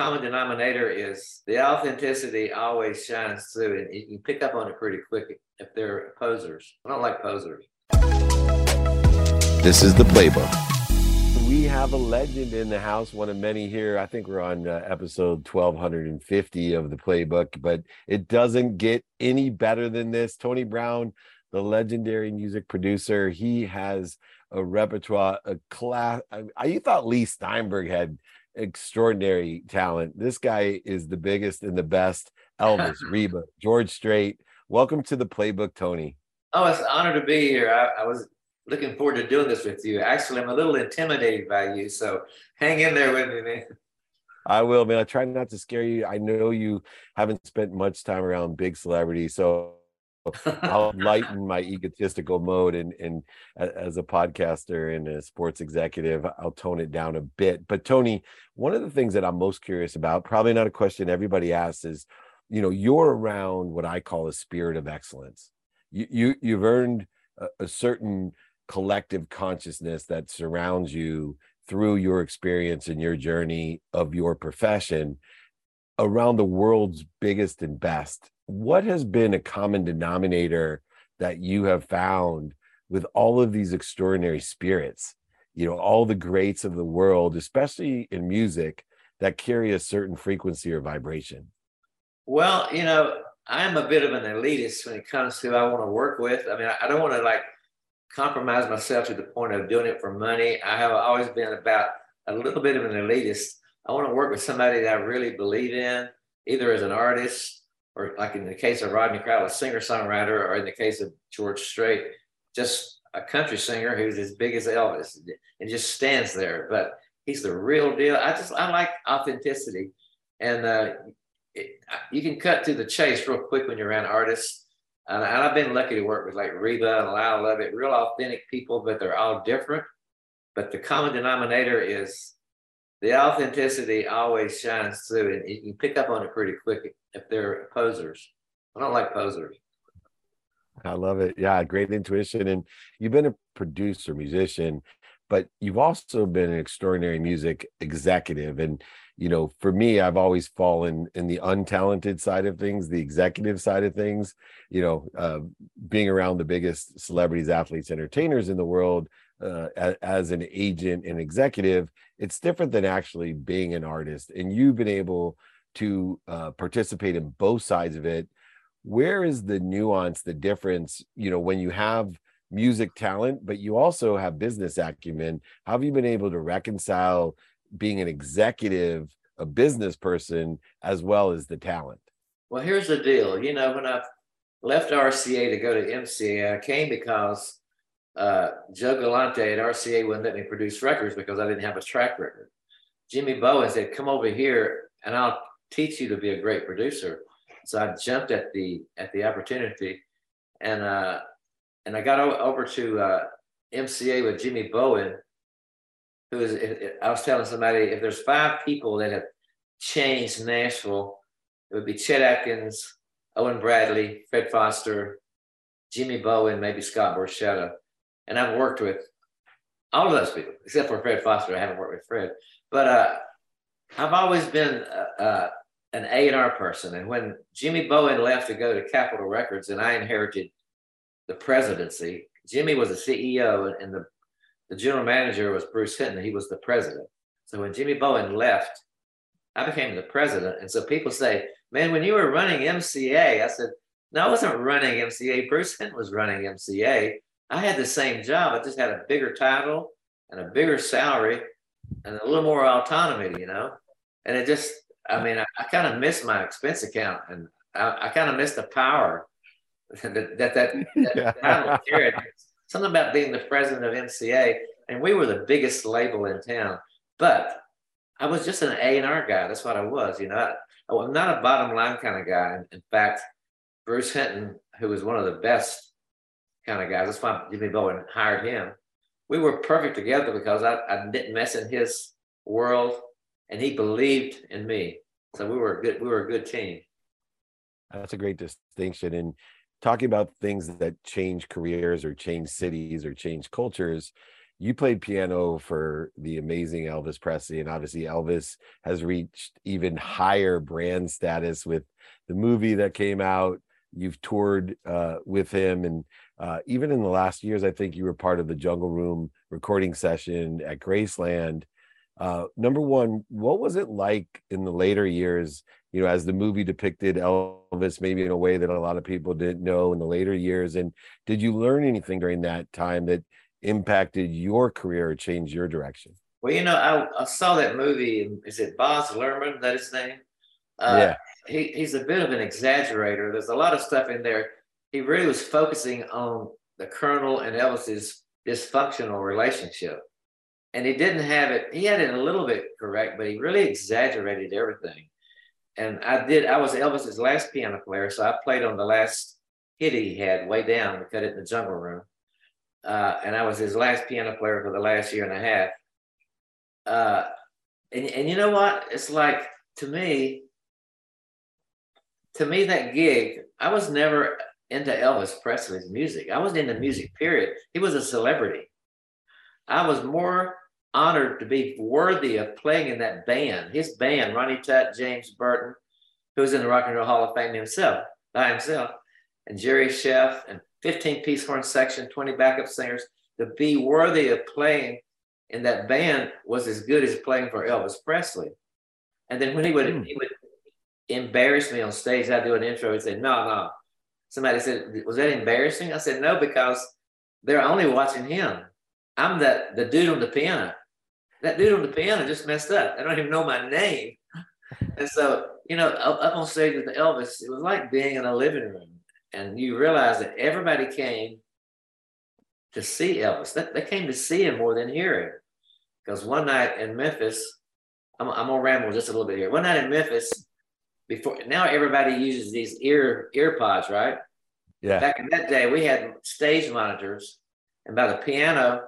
common denominator is the authenticity always shines through, and you can pick up on it pretty quick if they're posers. I don't like posers. This is the playbook. We have a legend in the house, one of many here. I think we're on uh, episode 1250 of the playbook, but it doesn't get any better than this. Tony Brown, the legendary music producer, he has a repertoire, a class. I, I thought Leigh Steinberg had extraordinary talent. This guy is the biggest and the best. Elvis, Reba, George Strait. Welcome to the playbook, Tony. Oh, it's an honor to be here. I, I, was looking forward to doing this with you. Actually, I'm a little intimidated by you, so hang in there with me, man. I will, man. I try not to scare you. I know you haven't spent much time around big celebrities, so I'll lighten my egotistical mode and and as a podcaster and a sports executive, I'll tone it down a bit. But Tony, one of the things that I'm most curious about, probably not a question everybody asks, is you know, you're around what I call a spirit of excellence. You you you've earned a, a certain collective consciousness that surrounds you through your experience and your journey of your profession around the world's biggest and best what has been a common denominator that you have found with all of these extraordinary spirits you know all the greats of the world especially in music that carry a certain frequency or vibration? Well you know i'm a bit of an elitist when it comes to who i want to work with. I mean i don't want to like compromise myself to the point of doing it for money. I have always been about a little bit of an elitist. I want to work with somebody that i really believe in either as an artist or like in the case of Rodney Crowell, a singer songwriter, or in the case of George Strait, just a country singer who's as big as Elvis and just stands there. But he's the real deal. I just I like authenticity, and uh, it, you can cut to the chase real quick when you're around artists. And I've been lucky to work with like Reba and Lyle Lovett, real authentic people, but they're all different. But the common denominator is the authenticity always shines through, and you can pick up on it pretty quick if they're posers. I don't like posers. I love it. Yeah, great intuition. And you've been a producer, musician, but you've also been an extraordinary music executive. And, you know, for me, I've always fallen in the untalented side of things, the executive side of things, you know, uh, being around the biggest celebrities, athletes, entertainers in the world uh, as, an agent and executive, it's different than actually being an artist. And you've been able to uh, participate in both sides of it. Where is the nuance the difference you know when you have music talent but you also have business acumen? How have you been able to reconcile being an executive a business person as well as the talent? Well here's the deal. You know when i left rca to go to mca i came because uh, joe galante at rca wouldn't let me produce records because i didn't have a track record jimmy bowen said come over here and i'll teach you to be a great producer. So I jumped at the at the opportunity, and uh, and I got over to uh, MCA with Jimmy Bowen, who is. I was telling somebody if there's five people that have changed Nashville, it would be Chet Atkins, Owen Bradley, Fred Foster, Jimmy Bowen, maybe Scott Borchetta, and I've worked with all of those people except for Fred Foster. I haven't worked with Fred, but uh, I've always been uh, uh an A&R person. And when Jimmy Bowen left to go to Capitol Records and I inherited the presidency, Jimmy was the CEO and the, the general manager was Bruce Hinton. He was the president. So when Jimmy Bowen left, I became the president. And so people say, man, when you were running MCA, I said, no, I wasn't running MCA. Bruce Hinton was running MCA. I had the same job. I just had a bigger title and a bigger salary and a little more autonomy, you know? And it just, I mean, I, I kind of missed my expense account, and I, I kind of missed the power that that that, that yeah. carried. Something about being the president of MCA, and we were the biggest label in town. But I was just an A and R guy. That's what I was. You know, I, I'm not a bottom line kind of guy. In fact, Bruce Hinton, who was one of the best kind of guys, that's why Jimmy Bowen hired him. We were perfect together because I, I didn't mess in his world and he believed in me. So we were a good we were a good team. That's a great distinction. And talking about things that change careers or change cities or change cultures, you played piano for the amazing Elvis Presley, and obviously Elvis has reached even higher brand status with the movie that came out. You've toured uh, with him, and uh, even in the last years, I think you were part of the Jungle Room recording session at Graceland. Uh, number one, what was it like in the later years? You know, as the movie depicted Elvis, maybe in a way that a lot of people didn't know in the later years. And did you learn anything during that time that impacted your career or changed your direction? Well, you know, I, I saw that movie. Is it Baz Luhrmann? That his name? Uh, yeah. He, he's a bit of an exaggerator. There's a lot of stuff in there. He really was focusing on the Colonel and Elvis's dysfunctional relationship. And he didn't have it, he had it a little bit correct, but he really exaggerated everything. And I did, I was Elvis's last piano player. So I played on the last hit he had way down. We cut it in the jungle room uh, and I was his last piano player for the last year and a half. Uh, and, and you know what? It's like to me, to me, that gig, I was never into Elvis Presley's music. I wasn't into music, period. He was a celebrity. I was more honored to be worthy of playing in that band. His band, Ronnie Tutt, James Burton, who's in the Rock and Roll Hall of Fame himself, by himself, and Jerry Scheff, and 15 piece horn section, 20 backup singers. To be worthy of playing in that band was as good as playing for Elvis Presley. And then when he would mm. he would embarrass me on stage, I'd do an intro and say, No, no. Somebody said, Was that embarrassing? I said, No, because they're only watching him. I'm that the dude on the piano. That dude on the piano just messed up. I don't even know my name. And so, you know, up, up on stage with Elvis, it was like being in a living room and you realize that everybody came to see Elvis. They, came to see him more than hear him. Because one night in Memphis, I'm, I'm gonna ramble just a little bit here. One night in Memphis, before now everybody uses these ear ear pods, right? Yeah. Back in that day, we had stage monitors, and by the piano,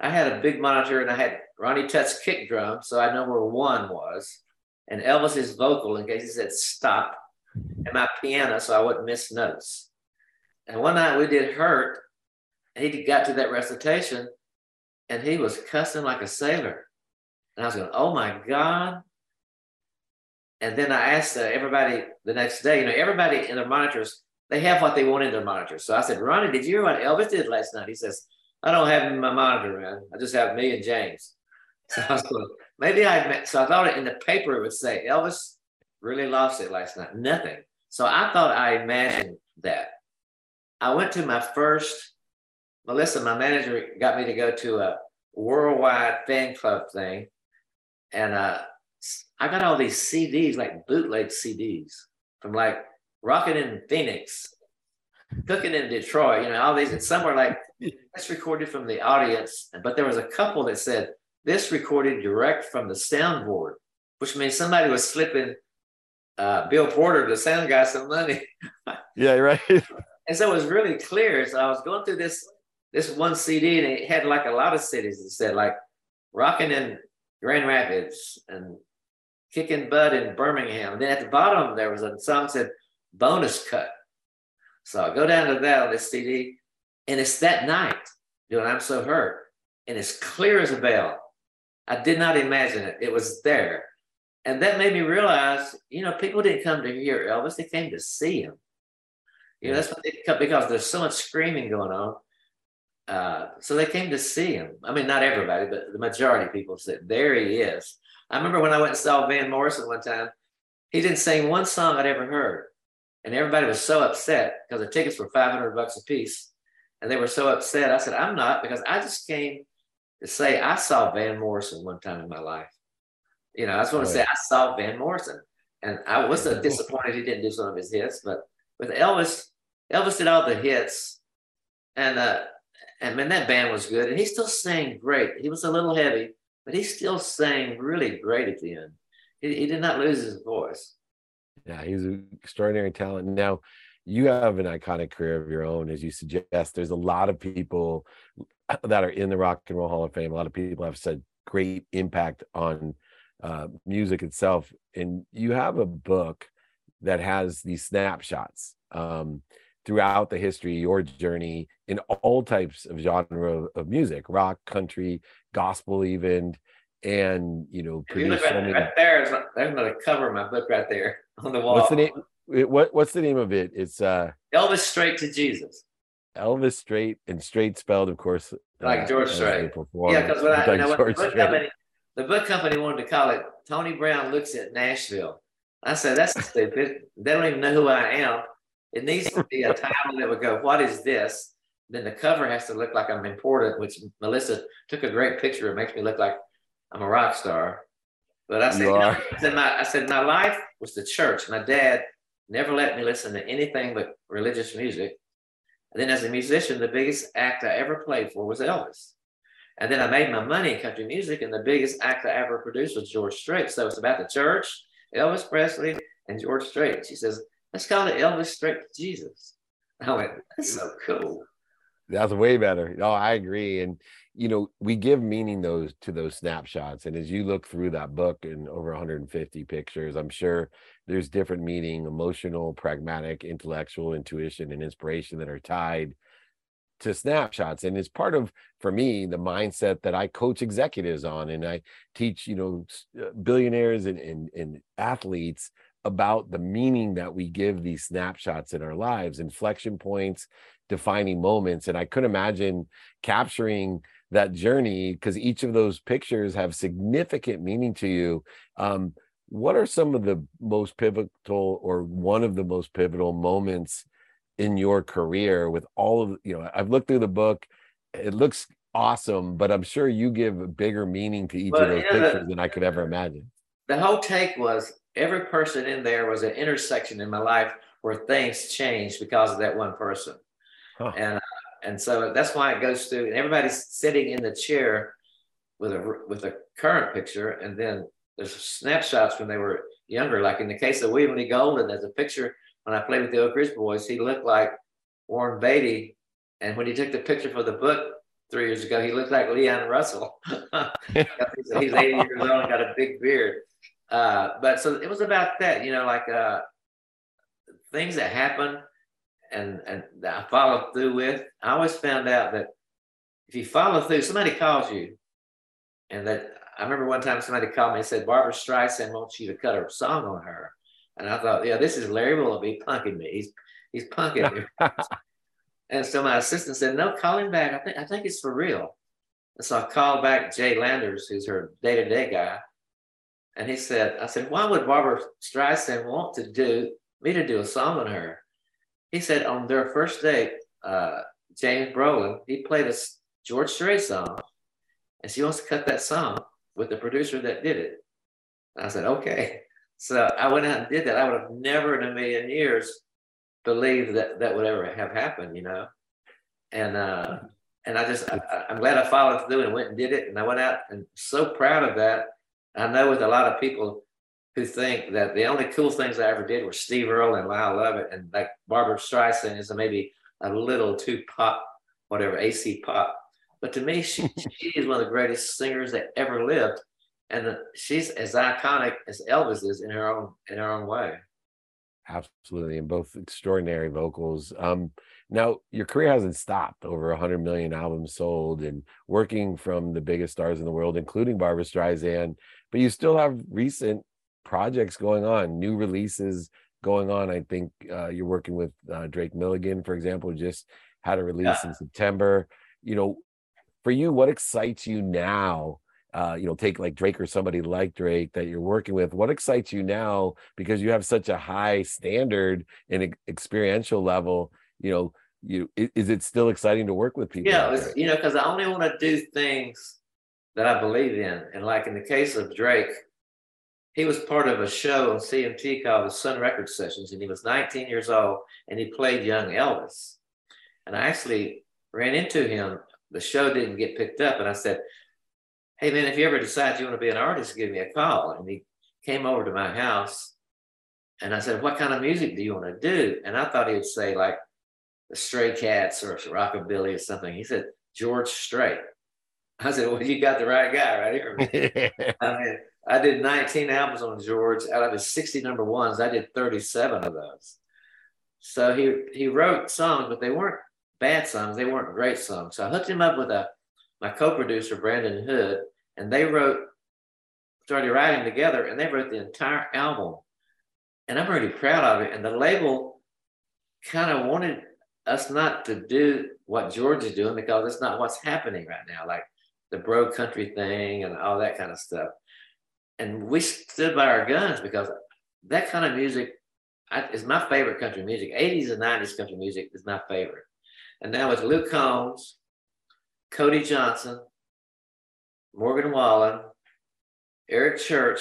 I had a big monitor, and I had Ronnie Tutt's kick drum, so I know where one was, and Elvis's vocal in case he said stop mm-hmm. and my piano so I wouldn't miss notes. And one night we did Hurt. He got to that recitation and he was cussing like a sailor. And I was going, oh my God. And then I asked uh, everybody the next day, you know, everybody in their monitors, they have what they want in their monitors. So I said, Ronnie, did you hear what Elvis did last night? He says, I don't have my monitor, man. I just have me and James. So I was going, maybe I, so I thought in the paper it would say, Elvis really lost it last night. Nothing. So I thought I imagined that. I went to my first, Melissa, my manager, got me to go to a worldwide fan club thing. And uh, I got all these CDs, like bootleg CDs from like Rockin' in Phoenix, Cooking in Detroit, you know, all these. And some were like, that's recorded from the audience. But there was a couple that said, this recorded direct from the soundboard, which means somebody was slipping uh, Bill Porter, the sound guy, some money. yeah, right. and so it was really clear. So I was going through this this one CD, and it had like a lot of cities. that said like rocking in Grand Rapids and kicking butt in Birmingham. And then at the bottom there was a song said bonus cut. So I go down to that on this CD, and it's that night doing I'm So Hurt. And it's clear as a bell. I did not imagine it. It was there. And that made me realize, you know, people didn't come to hear Elvis, they came to see him. You know, that's what they come because there's so much screaming going on. Uh, so they came to see him. I mean, not everybody, but the majority of people said, there he is. I remember when I went and saw Van Morrison one time, he didn't sing one song I'd ever heard. And everybody was so upset because the tickets were 500 bucks a piece. And they were so upset. I said, I'm not because I just came to say I saw Van Morrison one time in my life. You know, I just want to say I saw Van Morrison, and I was so disappointed he didn't do some of his hits. But with Elvis, Elvis did all the hits, and uh, and man, that band was good, and he still sang great. He was a little heavy, but he still sang really great at the end. He, he did not lose his voice. Yeah, he's an extraordinary talent. Now, you have an iconic career of your own, as you suggest. There's a lot of people that are in the Rock and Roll Hall of Fame. A lot of people have said great impact on uh, music itself. And you have a book that has these snapshots. Um, throughout the history, your journey in all types of genre of music, rock, country, gospel, even, and you know, produce right, many... right there. There's another cover of my book right there on the wall. What's the name? What What's the name of it? It's uh Elvis Strait to Jesus. Elvis Straight and Straight spelled, of course, like uh, George Strait. Yeah, because when like the book company, the book company wanted to call it Tony Brown looks at Nashville. I said that's stupid. They don't even know who I am. It needs to be a title that would go, "What is this?" Then the cover has to look like I'm important, which Melissa took a great picture. It makes me look like I'm a rock star. But I said, you know, I said, my, I said, my life was the church. My dad never let me listen to anything but religious music. And then as a musician, the biggest act I ever played for was Elvis. And then I made my money in country music, and the biggest act I ever produced was George Strait. So it's about the church, Elvis Presley, and George Strait. She says, let's call it Elvis Strait to Jesus. I went, that's so cool. That's way better. No, I agree. And you know, we give meaning those to those snapshots. And as you look through that book and over 150 pictures, I'm sure there's different meaning, emotional, pragmatic, intellectual, intuition, and inspiration that are tied to snapshots and it's part of for me the mindset that i coach executives on and i teach you know uh, billionaires and, and, and athletes about the meaning that we give these snapshots in our lives inflection points defining moments and i couldn't imagine capturing that journey because each of those pictures have significant meaning to you. Um, what are some of the most pivotal or one of the most pivotal moments in your career with all of you know i've looked through the book it looks awesome but i'm sure you give a bigger meaning to each of those pictures the, than i could ever imagine. the whole take was every person in there was an intersection in my life where things changed because of that one person huh. and uh, and so that's why it goes through and everybody's sitting in the chair with a with a current picture and then there's snapshots when they were younger like in the case of william lee golden there's a picture when I played with the Oak Ridge Boys, he looked like Warren Beatty. And when he took the picture for the book three years ago, he looked like Leon Russell. he's 80 years old and got a big beard. Uh, but so it was about that, you know, like uh, things that happen and, and that I followed through with. I always found out that if you follow through, somebody calls you, and that I remember one time somebody called me and said, Barbra Streisand wants you to cut a song on her. And I thought, yeah, this is Larry Willoughby punking me. He's he's punking me. and so my assistant said, no, call him back. I think I think it's for real. And so I called back Jay Landers, who's her day-to-day guy. And he said, I said, why would Barbra Streisand want to do me to do a song on her? He said on their first date, uh, James Brolin, he played a George Strait song, and she wants to cut that song with the producer that did it. And I said, okay. So I went out and did that. I would have never in a million years believed that that would ever have happened, you know. And uh, and I just I, am glad I followed through and went and did it. And I went out and so proud of that. I know with a lot of people who think that the only cool things I ever did were Steve Earle and Lyle Lovett and like Barbra Streisand is maybe a little too pop, whatever AC pop. But to me, she, she is one of the greatest singers that ever lived and she's as iconic as Elvis is in her own in her own way. Absolutely, and both extraordinary vocals. Um, now your career hasn't stopped. Over hundred million albums sold, and working from the biggest stars in the world, including Barbra Streisand. But you still have recent projects going on, new releases going on. I think uh, you're working with uh, Drake Milligan, for example, just had a release yeah. in September. You know, for you, what excites you now? uh, you know, take like Drake or somebody like Drake that you're working with, what excites you now because you have such a high standard and experiential level? You know, you is it still exciting to work with people? Yeah, you know, because I only want to do things that I believe in, and like in the case of Drake, he was part of a show on CMT called the Sun Record Sessions, and he was 19 years old, and he played young Elvis. And I actually ran into him. The show didn't get picked up, and I said, hey man, if you ever decide you want to be an artist, give me a call. And he came over to my house and I said, what kind of music do you want to do? And I thought he would say like the Stray Cats or Rockabilly or something. He said, George Strait. I said, well, you got the right guy right here. I mean, I did 19 albums on George. Out of his 60 number ones, I did 37 of those. So he he wrote songs, but they weren't bad songs. They weren't great songs. So I hooked him up with a my co-producer Brandon Hood, and they wrote started writing together, and they wrote the entire album. And I'm really proud of it. And the label kind of wanted us not to do what George is doing because it's not what's happening right now, like the bro country thing and all that kind of stuff. And we stood by our guns because that kind of music is my favorite country music. 80s and 90s country music is my favorite. And now with Luke Combs, Cody Johnson, Morgan Wallen, Eric Church,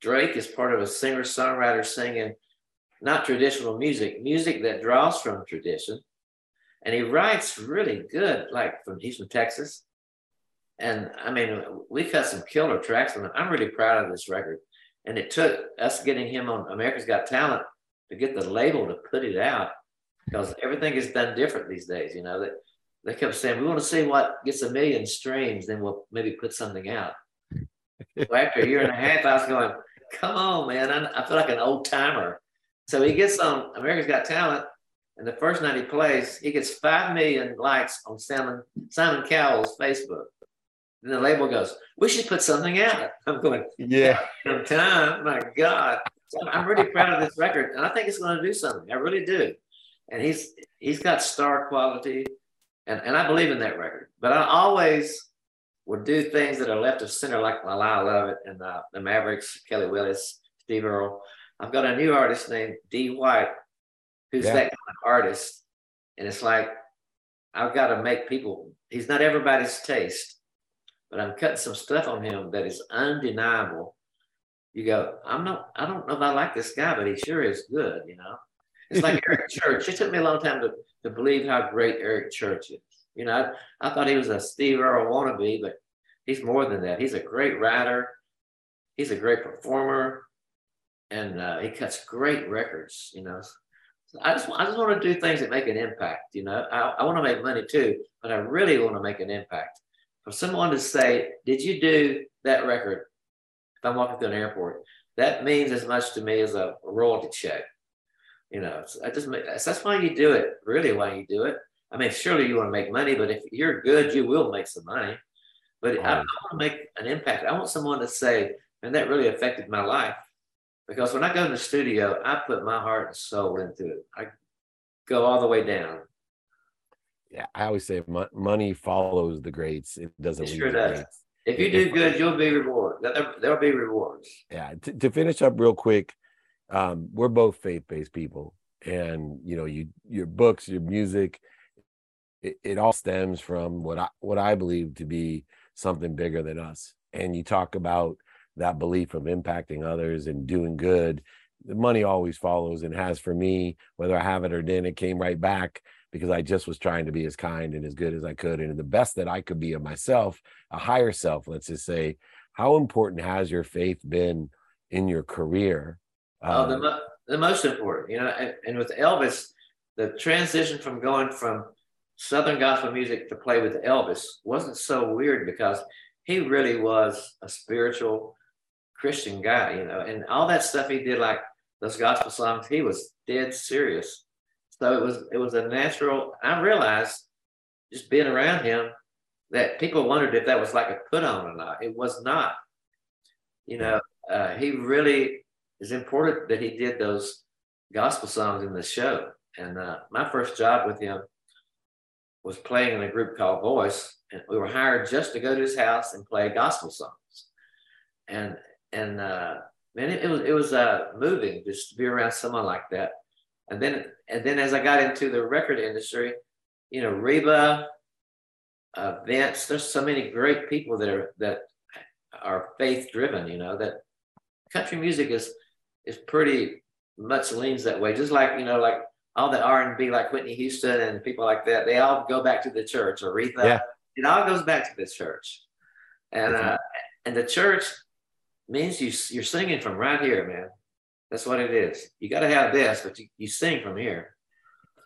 Drake is part of a singer songwriter singing not traditional music, music that draws from tradition. And he writes really good, like from he's from Texas. And I mean, we cut some killer tracks on it. I'm really proud of this record. And it took us getting him on America's Got Talent to get the label to put it out because everything is done different these days. You know, that they, kept saying, we want to see what gets a million streams, then we'll maybe put something out. so after a year and a half, I was going, come on, man. I feel like an old timer. So he gets on America's Got Talent, and the first night he plays, he gets 5 million likes on Simon, Simon Cowell's Facebook. Then the label goes, we should put something out. I'm going, yeah, time, my God. So I'm really proud of this record, and I think it's going to do something. I really do. And he's he's got star quality, and, and I believe in that record. But I always would do things that are left of center, like my Lyle Lovett and uh, the Mavericks, Kelly Willis, Steve Earle. I've got a new artist named Dee White, who's yeah. that kind of artist. And it's like, I've got to make people, he's not everybody's taste, but I'm cutting some stuff on him that is undeniable. You go, I'm not, I don't know if I like this guy, but he sure is good, you know? It's like Eric Church. It took me a long time to, to believe how great Eric Church is. You know, I, I thought he was a Steve Earle wannabe, but he's more than that. He's a great writer. He's a great performer, and uh, he cuts great records. You know, I just I just want to do things that make an impact. You know, I, I want to make money too, but I really want to make an impact. For someone to say, "Did you do that record?" If I'm walking through an airport, that means as much to me as a royalty check. You know, so I just that's why you do it. Really, why you do it. I mean, surely you want to make money, but if you're good, you will make some money. But I, I want to make an impact. I want someone to say, and that really affected my life. Because when I go in the studio, I put my heart and soul into it. I go all the way down. Yeah, I always say money follows the greats. It doesn't. It sure does. If you do good, you'll be rewarded. There'll be rewards. Yeah. To, to finish up real quick, um, we're both faith-based people, and you know, you your books, your music, it, it all stems from what I what I believe to be something bigger than us. And you talk about that belief of impacting others and doing good. The money always follows and has for me, whether I have it or didn't, it came right back because I just was trying to be as kind and as good as I could and the best that I could be of myself, a higher self. Let's just say, how important has your faith been in your career? Oh, the, um, mo- the most important, you know, and, and with Elvis, the transition from going from Southern gospel music to play with Elvis wasn't so weird because he really was a spiritual Christian guy, you know, and all that stuff he did, like those gospel songs, he was dead serious. So it was it was a natural. I realized just being around him that people wondered if that was like a put on or not. It was not. You know, uh, he really is important that he did those gospel songs in the show. And uh, my first job with him was playing in a group called Voice, and we were hired just to go to his house and play gospel songs. And and uh, man, it, it was it was uh, moving just to be around someone like that. And then and then as I got into the record industry, you know, Reba, uh, Vince, there's so many great people that are that are faith driven. You know that country music is is pretty much leans that way. Just like you know, like all the R and B like Whitney Houston and people like that, they all go back to the church. Aretha, yeah. it all goes back to the church, and uh, and the church means you you're singing from right here, man. That's what it is. You got to have this, but you, you sing from here.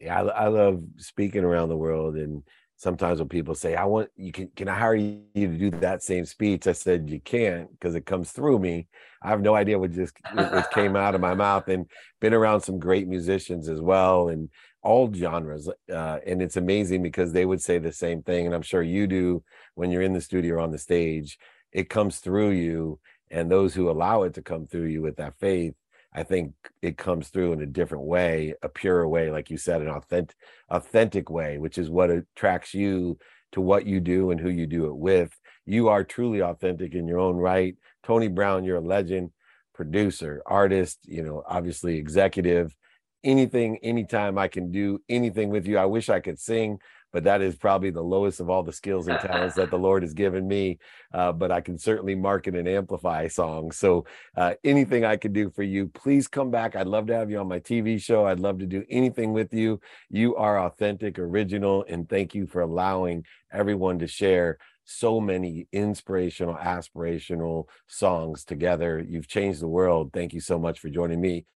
Yeah, I, I love speaking around the world and sometimes when people say, I want you can can I hire you to do that same speech? I said, You can't because it comes through me. I have no idea what just what came out of my mouth and been around some great musicians as well and all genres. Uh, and it's amazing because they would say the same thing. And I'm sure you do when you're in the studio or on the stage. It comes through you. And those who allow it to come through you with that faith I think it comes through in a different way, a purer way, like you said, an authentic, authentic way, which is what attracts you to what you do and who you do it with. You are truly authentic in your own right. Tony Brown, you're a legend, producer, artist, you know, obviously executive. Anything, anytime I can do anything with you. I wish I could sing but that is probably the lowest of all the skills and talents that the Lord has given me. Uh, but I can certainly market and amplify songs. So uh, anything I can do for you, please come back. I'd love to have you on my TV show. I'd love to do anything with you. You are authentic, original, and thank you for allowing everyone to share so many inspirational, aspirational songs together. You've changed the world. Thank you so much for joining me.